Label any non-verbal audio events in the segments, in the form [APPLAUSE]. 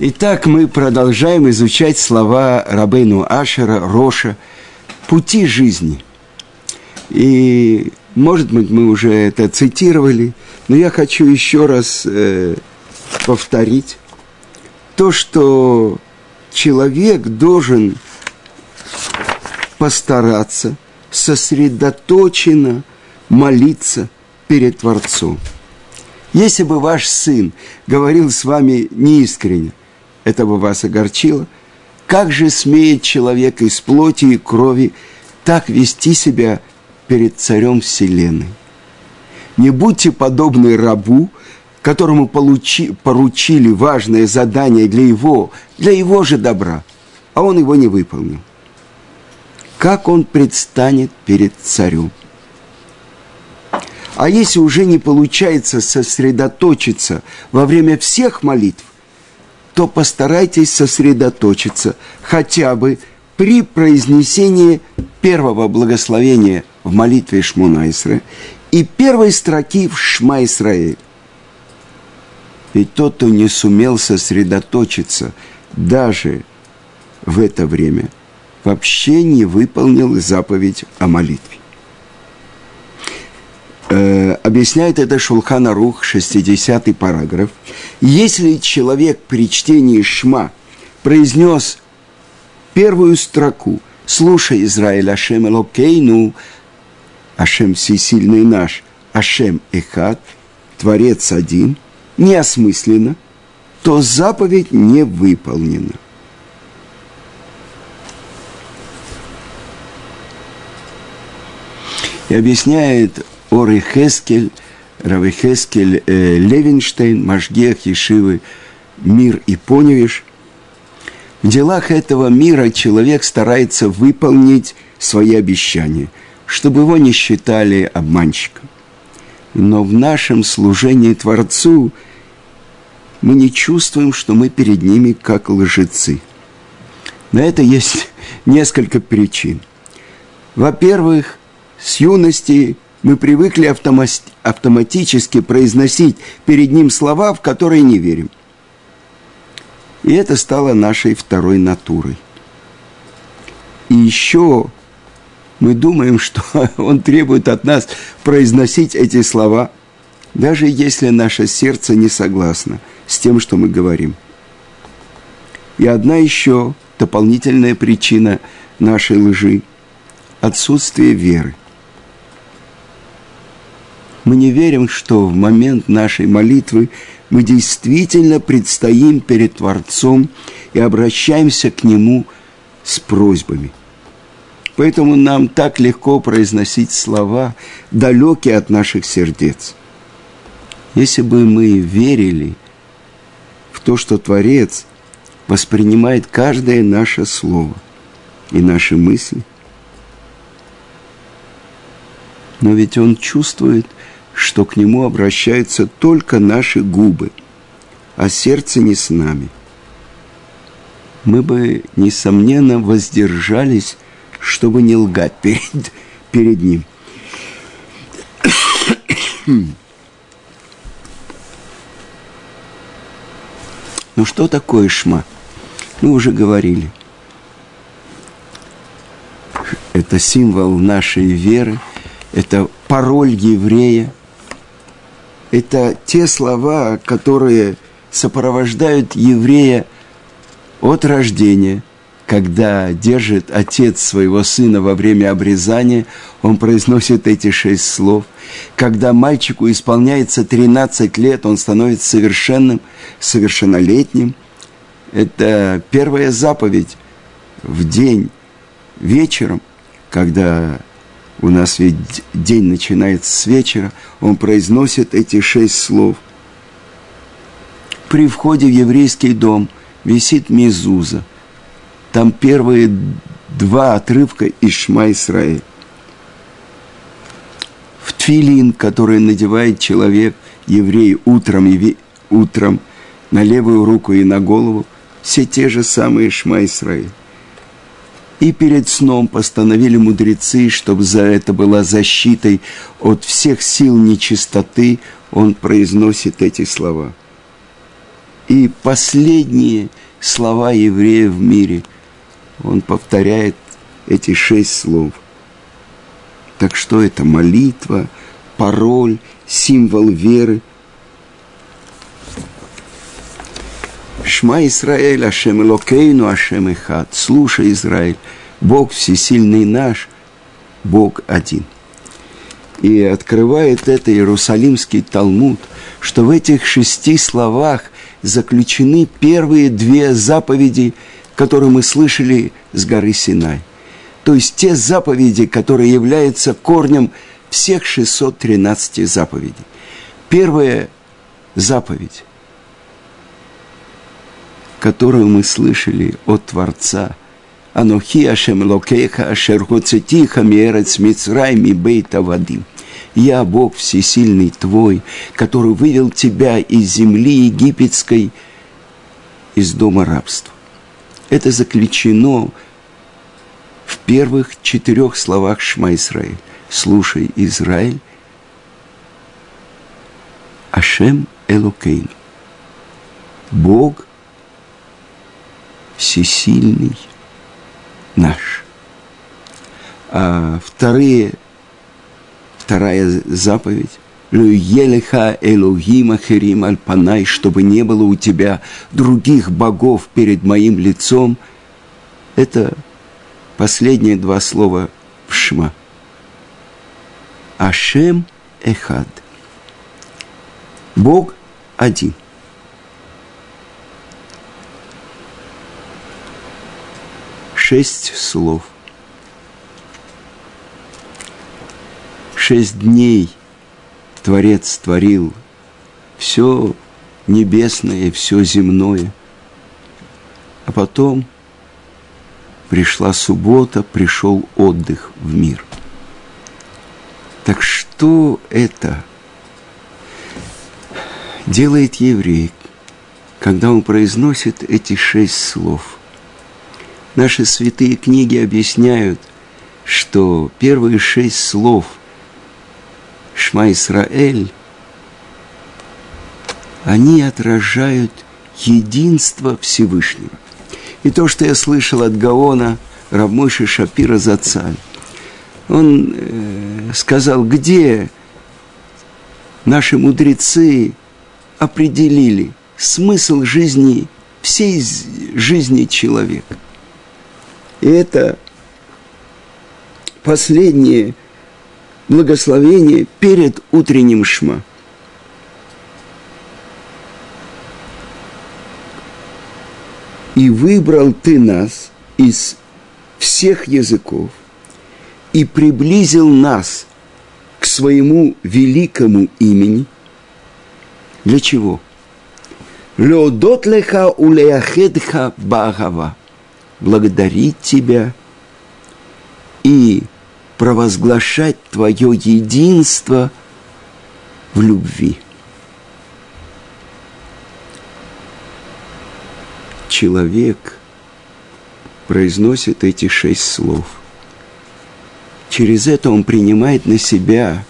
Итак, мы продолжаем изучать слова Рабейну Ашера, Роша, пути жизни. И, может быть, мы уже это цитировали, но я хочу еще раз э, повторить то, что человек должен постараться сосредоточенно молиться перед Творцом. Если бы ваш сын говорил с вами неискренне – это бы вас огорчило. Как же смеет человек из плоти и крови так вести себя перед царем Вселенной? Не будьте подобны рабу, которому получи, поручили важное задание для его, для его же добра, а он его не выполнил. Как он предстанет перед царем? А если уже не получается сосредоточиться во время всех молитв, то постарайтесь сосредоточиться хотя бы при произнесении первого благословения в молитве Шмуна и первой строки в Шма Исраэль. Ведь тот, кто не сумел сосредоточиться даже в это время, вообще не выполнил заповедь о молитве. Э, объясняет это Шулхана Рух, 60-й параграф. Если человек при чтении Шма произнес первую строку «Слушай, Израиль, Ашем Элокейну, Ашем всесильный наш, Ашем Эхад, Творец один», неосмысленно, то заповедь не выполнена. И объясняет Ори Хескель, Равы Хескель э, Левинштейн, Машгех, Ешивы, Мир и Поневиш. В делах этого мира человек старается выполнить свои обещания, чтобы его не считали обманщиком. Но в нашем служении Творцу мы не чувствуем, что мы перед ними как лжецы. На это есть [LAUGHS] несколько причин. Во-первых, с юности мы привыкли автоматически произносить перед ним слова, в которые не верим. И это стало нашей второй натурой. И еще мы думаем, [LAUGHS] что он требует от нас произносить эти слова, даже если наше сердце не согласно с тем, что мы говорим. И одна еще дополнительная причина нашей лжи – отсутствие веры – мы не верим, что в момент нашей молитвы мы действительно предстоим перед Творцом и обращаемся к Нему с просьбами. Поэтому нам так легко произносить слова, далекие от наших сердец. Если бы мы верили в то, что Творец воспринимает каждое наше слово и наши мысли, но ведь Он чувствует – что к нему обращаются только наши губы, а сердце не с нами. Мы бы, несомненно, воздержались, чтобы не лгать перед, перед ним. Ну что такое шма? Мы уже говорили. Это символ нашей веры, это пароль еврея – это те слова, которые сопровождают еврея от рождения, когда держит отец своего сына во время обрезания, он произносит эти шесть слов. Когда мальчику исполняется 13 лет, он становится совершенным, совершеннолетним. Это первая заповедь в день вечером, когда у нас ведь день начинается с вечера, он произносит эти шесть слов. При входе в еврейский дом висит мизуза. Там первые два отрывка из Шма Исраэль. В тфилин, который надевает человек, еврей, утром, и утром на левую руку и на голову, все те же самые Шма Исраэль. И перед сном постановили мудрецы, чтобы за это была защитой от всех сил нечистоты, он произносит эти слова. И последние слова еврея в мире, он повторяет эти шесть слов. Так что это молитва, пароль, символ веры. Шма Исраэль, Ашем Элокейну, Ашем Ихад. Слушай, Израиль, Бог всесильный наш, Бог один. И открывает это Иерусалимский Талмуд, что в этих шести словах заключены первые две заповеди, которые мы слышали с горы Синай. То есть те заповеди, которые являются корнем всех 613 заповедей. Первая заповедь, которую мы слышали от Творца – Анохи Ашем Локеха Ашер Хоцетиха Мерец Мицрай Бейта Вадим. Я Бог Всесильный Твой, который вывел тебя из земли египетской, из дома рабства. Это заключено в первых четырех словах Шма Исраиль. Слушай, Израиль, Ашем Элокейн. Бог всесильный – наш. А вторые, вторая заповедь Елеха Элогима Херим Альпанай, чтобы не было у тебя других богов перед моим лицом. Это последние два слова в Шма. Ашем Эхад. Бог один. Шесть слов. Шесть дней Творец творил все небесное, все земное. А потом пришла суббота, пришел отдых в мир. Так что это делает еврей, когда он произносит эти шесть слов – Наши святые книги объясняют, что первые шесть слов Шма Исраэль, они отражают единство Всевышнего. И то, что я слышал от Гаона, Равмойши Шапира Зацаль, он э, сказал, где наши мудрецы определили смысл жизни, всей жизни человека. И это последнее благословение перед утренним шма. И выбрал ты нас из всех языков и приблизил нас к своему великому имени. Для чего? Леодот леха улеахедха багава благодарить Тебя и провозглашать Твое единство в любви. Человек произносит эти шесть слов. Через это он принимает на себя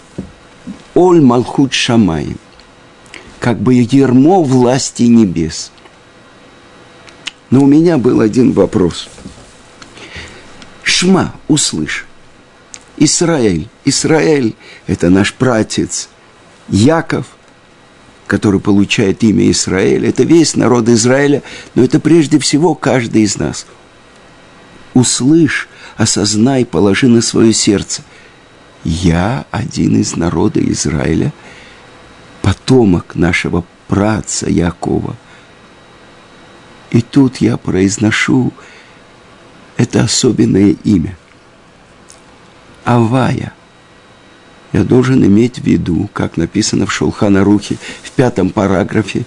Оль Малхут Шамай, как бы ермо власти небес – но у меня был один вопрос. Шма, услышь. Израиль. Израиль – это наш пратец Яков, который получает имя Израиль. Это весь народ Израиля, но это прежде всего каждый из нас. Услышь, осознай, положи на свое сердце. Я один из народа Израиля, потомок нашего праца Якова – и тут я произношу это особенное имя. Авая. Я должен иметь в виду, как написано в Шулхана Рухе в пятом параграфе,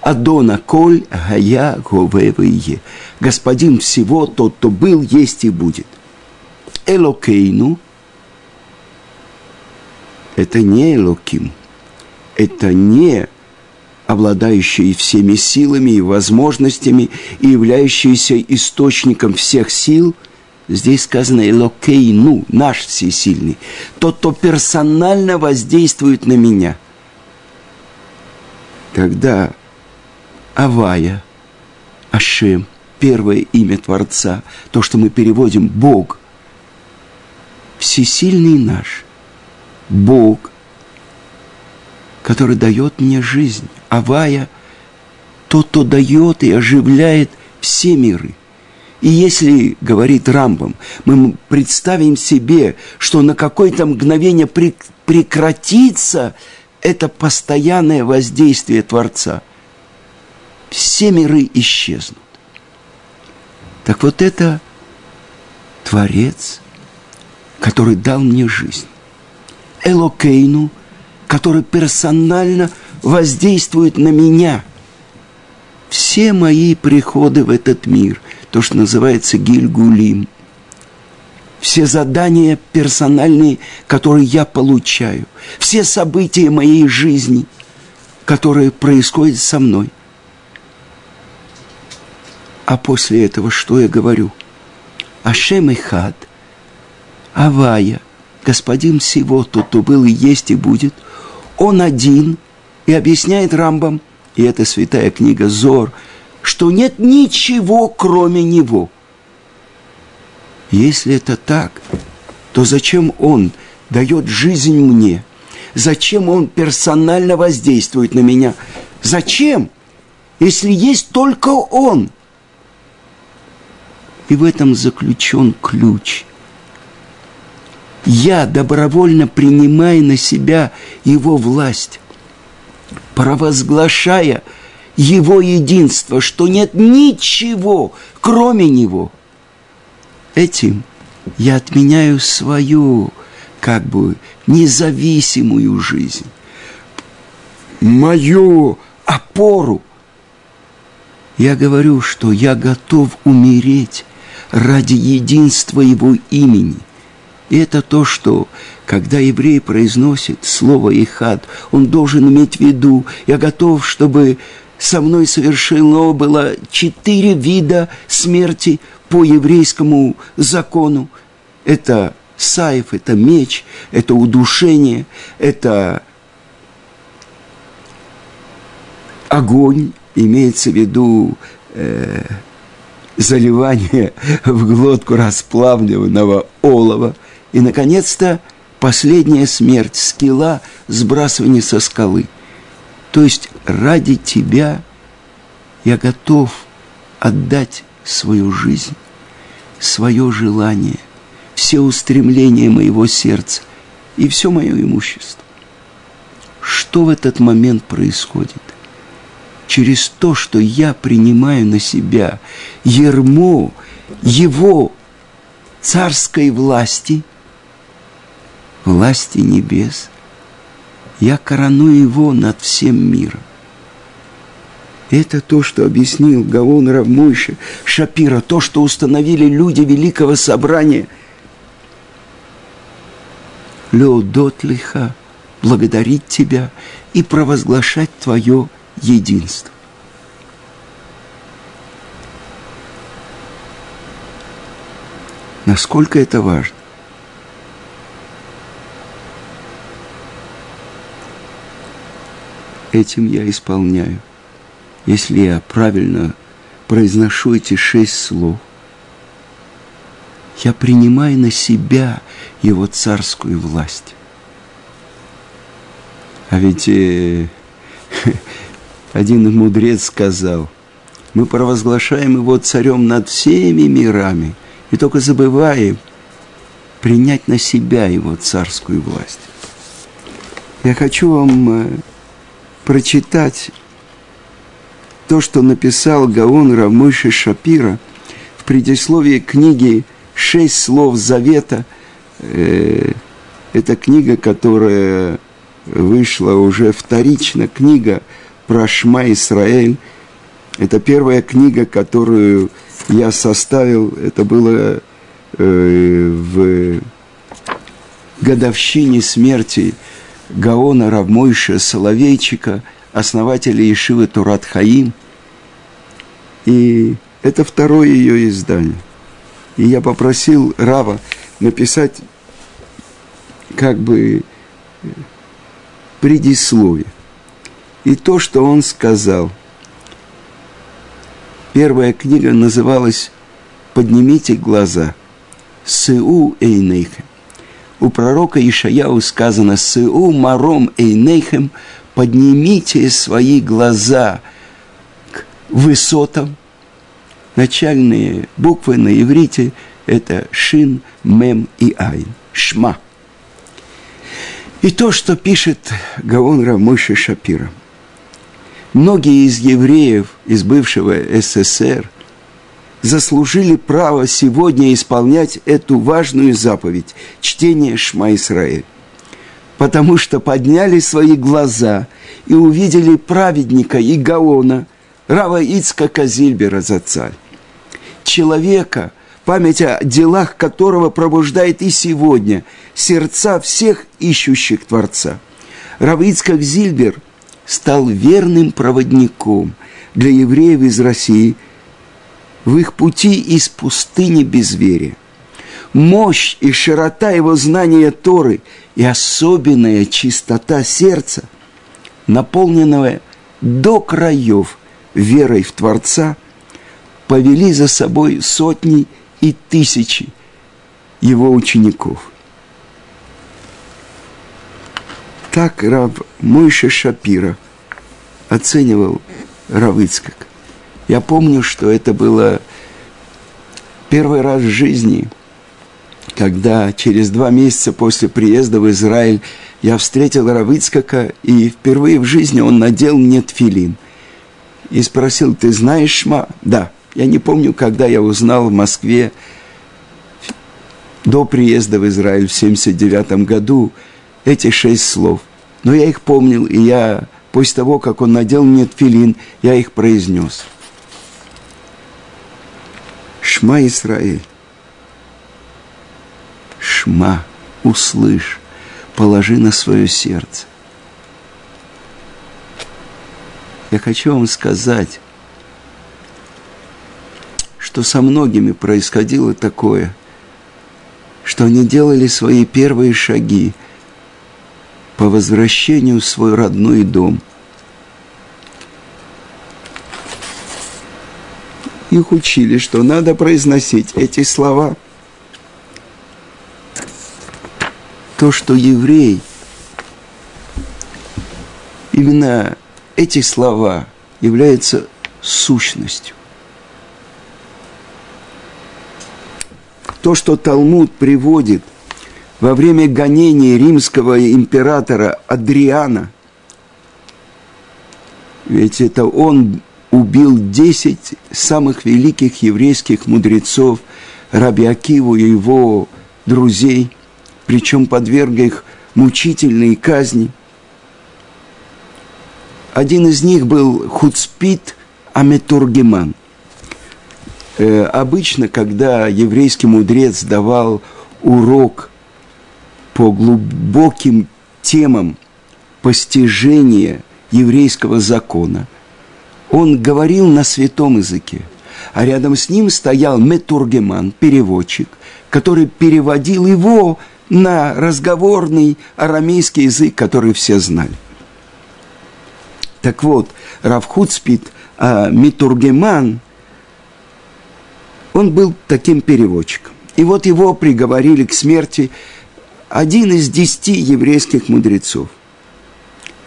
Адона Коль Гая Говевые. Господин всего, тот, кто был, есть и будет. Элокейну – это не Элоким, это не обладающий всеми силами и возможностями и являющийся источником всех сил, здесь сказано «Элокейну», наш всесильный, тот, кто персонально воздействует на меня. Тогда Авая, Ашем, первое имя Творца, то, что мы переводим Бог, всесильный наш, Бог, который дает мне жизнь. Авая – тот, кто дает и оживляет все миры. И если, говорит Рамбам, мы представим себе, что на какое-то мгновение прекратится это постоянное воздействие Творца, все миры исчезнут. Так вот это Творец, который дал мне жизнь. Элокейну, который персонально воздействует на меня. Все мои приходы в этот мир, то, что называется Гильгулим, все задания персональные, которые я получаю, все события моей жизни, которые происходят со мной. А после этого что я говорю? Ашем и Хад, Авая, Господин всего, тот, кто был и есть и будет, Он один, и объясняет Рамбам, и это святая книга Зор, что нет ничего, кроме Него – если это так, то зачем Он дает жизнь мне? Зачем Он персонально воздействует на меня? Зачем? Если есть только Он. И в этом заключен ключ. Я добровольно принимаю на себя Его власть, провозглашая Его единство, что нет ничего, кроме Него – Этим я отменяю свою, как бы, независимую жизнь, мою опору. Я говорю, что я готов умереть ради единства Его имени. И это то, что, когда еврей произносит слово «ихад», он должен иметь в виду, я готов, чтобы со мной совершено было четыре вида смерти по еврейскому закону. Это сайф, это меч, это удушение, это огонь, имеется в виду э, заливание [LAUGHS] в глотку расплавленного олова. И, наконец-то, последняя смерть, скилла, сбрасывание со скалы. То есть ради тебя я готов отдать свою жизнь свое желание, все устремления моего сердца и все мое имущество. Что в этот момент происходит? Через то, что я принимаю на себя ермо его царской власти, власти небес, я короную его над всем миром. Это то, что объяснил Гаон Равмойша Шапира, то, что установили люди Великого Собрания. Леодот лиха, благодарить Тебя и провозглашать Твое единство. Насколько это важно? Этим я исполняю – если я правильно произношу эти шесть слов, я принимаю на себя его царскую власть. А ведь э, [LAUGHS] один мудрец сказал, мы провозглашаем его царем над всеми мирами, и только забываем принять на себя его царскую власть. Я хочу вам э, прочитать то, что написал Гаон Рамыши Шапира в предисловии книги «Шесть слов завета». Э, это книга, которая вышла уже вторично, книга про Шма Исраэль. Это первая книга, которую я составил. Это было э, в годовщине смерти Гаона Равмойша Соловейчика, основателя Ешивы Турат Хаим – и это второе ее издание. И я попросил Рава написать как бы предисловие. И то, что он сказал, Первая книга называлась «Поднимите глаза». Сыу Эйнейхем. У пророка Ишаяу сказано «Сыу маром Эйнейхем» поднимите свои глаза к высотам. Начальные буквы на иврите – это шин, мем и айн. Шма. И то, что пишет Гаон Рамыши Шапира. Многие из евреев из бывшего СССР заслужили право сегодня исполнять эту важную заповедь – чтение Шма Исраэль потому что подняли свои глаза и увидели праведника и Гаона, Рава Ицкака Зильбера за царь. Человека, память о делах которого пробуждает и сегодня сердца всех ищущих Творца. Рав Зильбер стал верным проводником для евреев из России в их пути из пустыни безверия мощь и широта его знания Торы и особенная чистота сердца, наполненного до краев верой в Творца, повели за собой сотни и тысячи его учеников. Так раб Мойша Шапира оценивал Равыцкак. Я помню, что это было первый раз в жизни – когда через два месяца после приезда в Израиль я встретил Равыцкака, и впервые в жизни он надел мне тфилин. И спросил, ты знаешь Шма? Да. Я не помню, когда я узнал в Москве до приезда в Израиль в 79 году эти шесть слов. Но я их помнил, и я, после того, как он надел мне тфилин, я их произнес. Шма Исраиль. Шма, услышь, положи на свое сердце. Я хочу вам сказать, что со многими происходило такое, что они делали свои первые шаги по возвращению в свой родной дом. Их учили, что надо произносить эти слова – то, что еврей, именно эти слова являются сущностью. То, что Талмуд приводит во время гонения римского императора Адриана, ведь это он убил десять самых великих еврейских мудрецов, Раби Акиву и его друзей – причем подверга их мучительной казни. Один из них был Хуцпит Аметургеман. Э, обычно, когда еврейский мудрец давал урок по глубоким темам постижения еврейского закона, он говорил на святом языке, а рядом с ним стоял метургеман, переводчик, который переводил его на разговорный арамейский язык, который все знали. Так вот, Равхуцпит а, Митургеман, он был таким переводчиком. И вот его приговорили к смерти один из десяти еврейских мудрецов.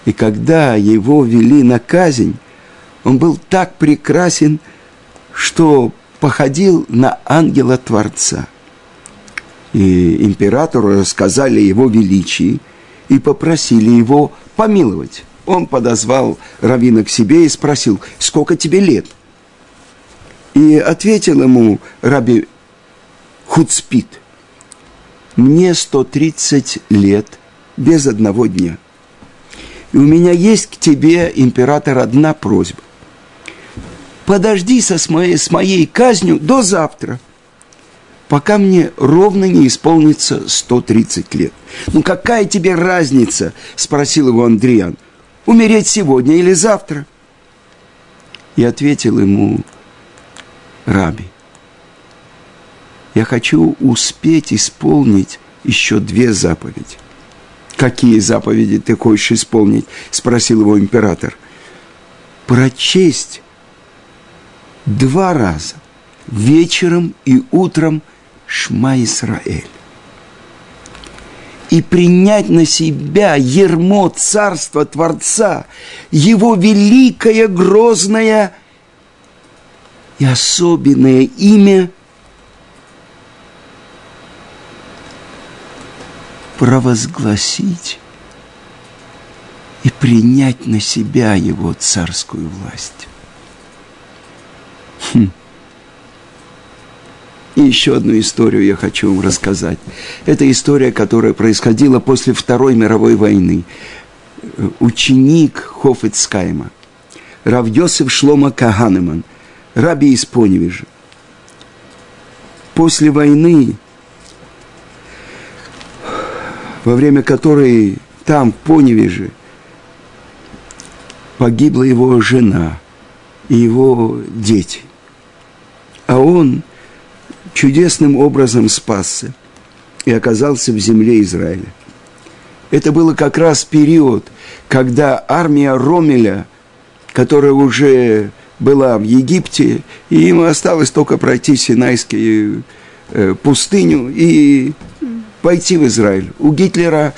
И когда его вели на казнь, он был так прекрасен, что походил на ангела Творца – и императору рассказали его величии и попросили его помиловать. Он подозвал Равина к себе и спросил, сколько тебе лет? И ответил ему Раби Хуцпит, мне 130 лет без одного дня. И у меня есть к тебе, император, одна просьба. Подожди со с моей, с моей казнью до завтра – пока мне ровно не исполнится 130 лет. «Ну какая тебе разница?» – спросил его Андриан. «Умереть сегодня или завтра?» И ответил ему Раби. «Я хочу успеть исполнить еще две заповеди». «Какие заповеди ты хочешь исполнить?» – спросил его император. «Прочесть два раза, вечером и утром Шма Исраэль. И принять на себя ермо царства Творца, его великое, грозное и особенное имя провозгласить и принять на себя его царскую власть. Хм. И еще одну историю я хочу вам рассказать. Это история, которая происходила после Второй мировой войны. Ученик Хофицкайма, Рав Йосиф Шлома Каганеман, раби из Поневежа. После войны, во время которой там, в Поневеже, погибла его жена и его дети. А он – чудесным образом спасся и оказался в земле Израиля. Это было как раз период, когда армия Ромеля, которая уже была в Египте, и ему осталось только пройти Синайскую э, пустыню и пойти в Израиль. У Гитлера,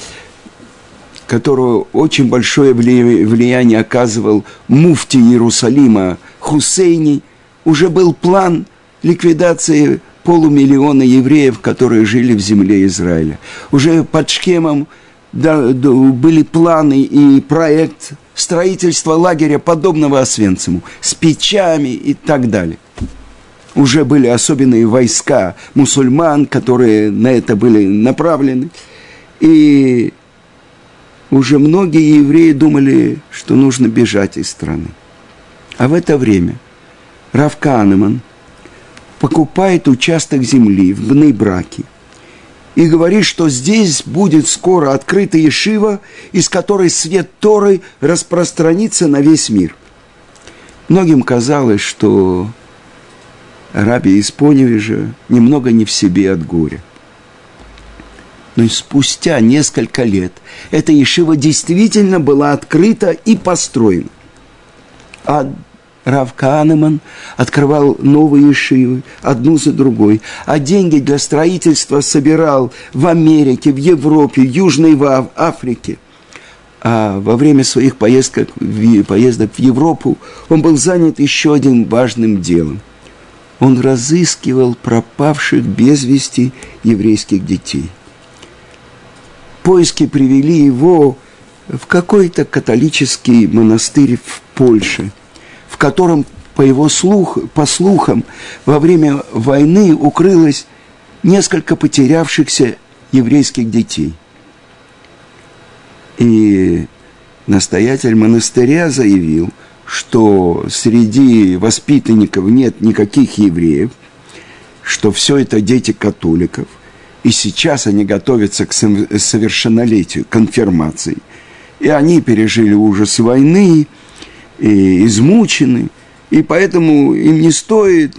которого очень большое влияние оказывал муфти Иерусалима Хусейни, уже был план ликвидации полумиллиона евреев, которые жили в земле Израиля. Уже под Шкемом да, да, были планы и проект строительства лагеря, подобного Освенциму, с печами и так далее. Уже были особенные войска мусульман, которые на это были направлены. И уже многие евреи думали, что нужно бежать из страны. А в это время Рав Канеман – покупает участок земли в Бнейбраке и говорит, что здесь будет скоро открыта Ешива, из которой свет Торы распространится на весь мир. Многим казалось, что Раби из Поневежа немного не в себе от горя. Но спустя несколько лет эта Ешива действительно была открыта и построена. А Рав Канеман открывал новые шивы, одну за другой, а деньги для строительства собирал в Америке, в Европе, Южной в Африке. А во время своих поездок, поездок в Европу он был занят еще одним важным делом. Он разыскивал пропавших без вести еврейских детей. Поиски привели его в какой-то католический монастырь в Польше – в котором, по его слух, по слухам, во время войны укрылось несколько потерявшихся еврейских детей. И настоятель монастыря заявил, что среди воспитанников нет никаких евреев, что все это дети католиков, и сейчас они готовятся к совершеннолетию, конфирмации. И они пережили ужас войны, и измучены, и поэтому им не стоит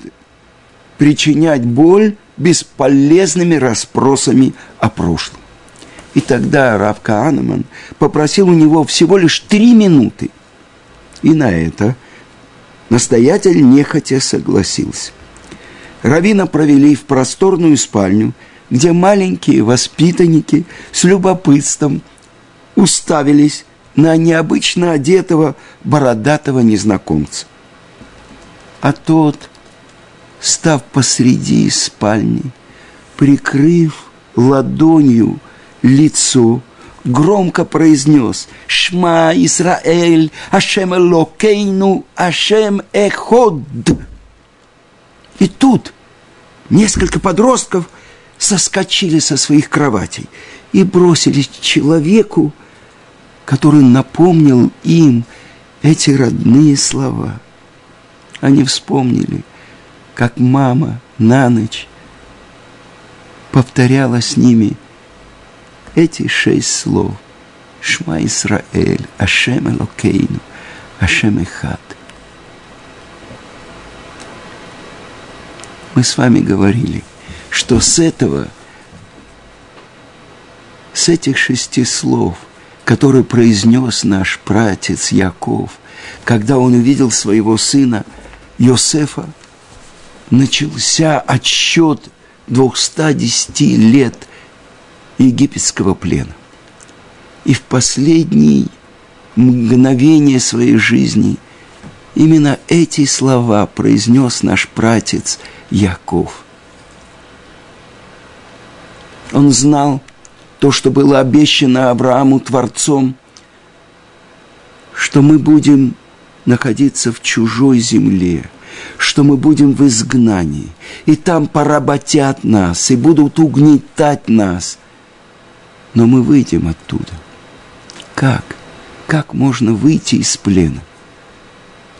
причинять боль бесполезными расспросами о прошлом. И тогда Рав Каанеман попросил у него всего лишь три минуты. И на это настоятель нехотя согласился. Равина провели в просторную спальню, где маленькие воспитанники с любопытством уставились на необычно одетого бородатого незнакомца. А тот, став посреди спальни, прикрыв ладонью лицо, громко произнес «Шма Исраэль, Ашем Элокейну, Ашем Эход». И тут несколько подростков соскочили со своих кроватей и бросились человеку, который напомнил им эти родные слова. Они вспомнили, как мама на ночь повторяла с ними эти шесть слов. Шма Исраэль, Ашем Элокейну, Ашем Эхад. Мы с вами говорили, что с этого, с этих шести слов – который произнес наш пратец Яков, когда он увидел своего сына Йосефа начался отсчет 210 лет египетского плена. И в последние мгновения своей жизни именно эти слова произнес наш пратец Яков. Он знал то, что было обещано Аврааму Творцом, что мы будем находиться в чужой земле, что мы будем в изгнании, и там поработят нас, и будут угнетать нас. Но мы выйдем оттуда. Как? Как можно выйти из плена?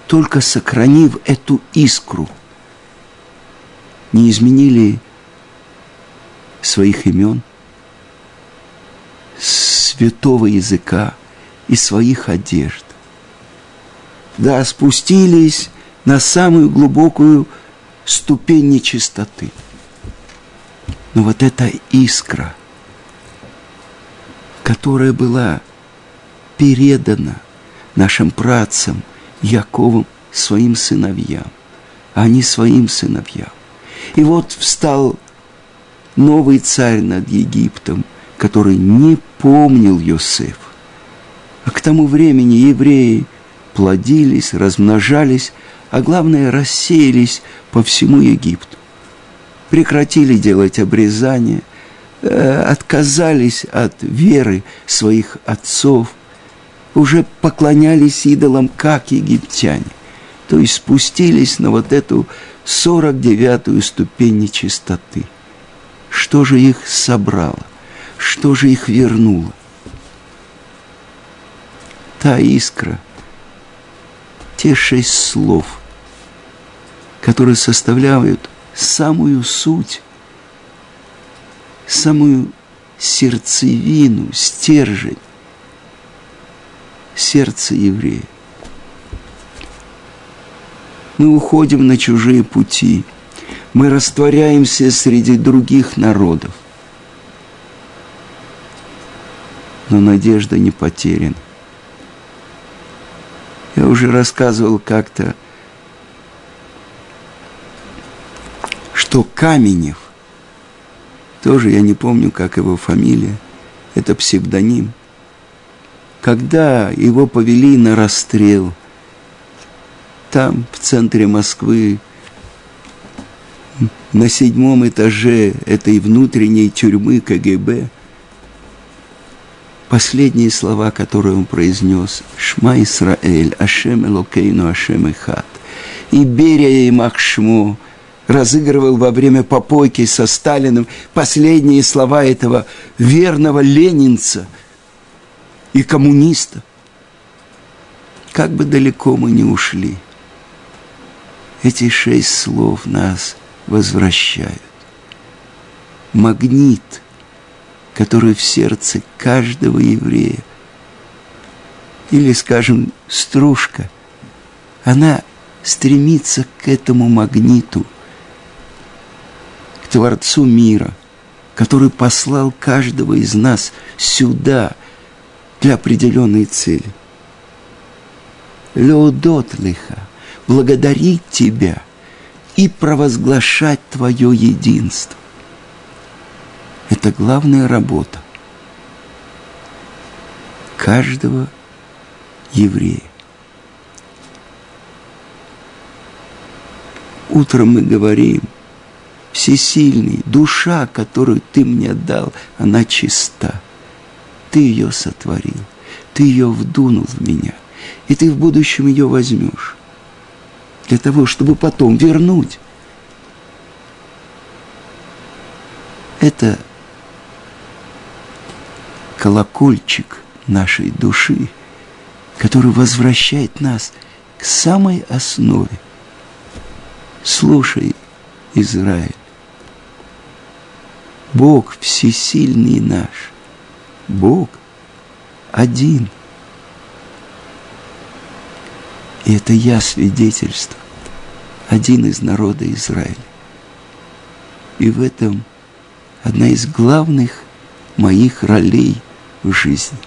Только сохранив эту искру. Не изменили своих имен, святого языка и своих одежд да, спустились на самую глубокую ступень нечистоты. Но вот эта искра, которая была передана нашим працам Яковом своим сыновьям, а не своим сыновьям. И вот встал новый царь над Египтом, который не помнил Йосеф. А к тому времени евреи – плодились, размножались, а главное, рассеялись по всему Египту. Прекратили делать обрезание, э, отказались от веры своих отцов, уже поклонялись идолам, как египтяне. То есть спустились на вот эту 49-ю ступень нечистоты. Что же их собрало? Что же их вернуло? Та искра – те шесть слов, которые составляют самую суть, самую сердцевину, стержень сердца еврея. Мы уходим на чужие пути, мы растворяемся среди других народов. Но надежда не потеряна. Я уже рассказывал как-то, что Каменев, тоже я не помню, как его фамилия, это псевдоним, когда его повели на расстрел, там, в центре Москвы, на седьмом этаже этой внутренней тюрьмы КГБ – последние слова, которые он произнес, «Шма Исраэль, Ашем Элокейну, Ашем Ихат». И Берия и Махшму разыгрывал во время попойки со Сталиным последние слова этого верного ленинца и коммуниста. Как бы далеко мы не ушли, эти шесть слов нас возвращают. Магнит – который в сердце каждого еврея. Или, скажем, стружка, она стремится к этому магниту, к Творцу мира, который послал каждого из нас сюда для определенной цели. Леодот лиха, благодарить Тебя и провозглашать Твое единство. Это главная работа каждого еврея. Утром мы говорим, всесильный, душа, которую ты мне дал, она чиста. Ты ее сотворил, ты ее вдунул в меня, и ты в будущем ее возьмешь для того, чтобы потом вернуть. Это колокольчик нашей души, который возвращает нас к самой основе. Слушай, Израиль, Бог всесильный наш, Бог один. И это я свидетельство, один из народа Израиля. И в этом одна из главных моих ролей – в жизни.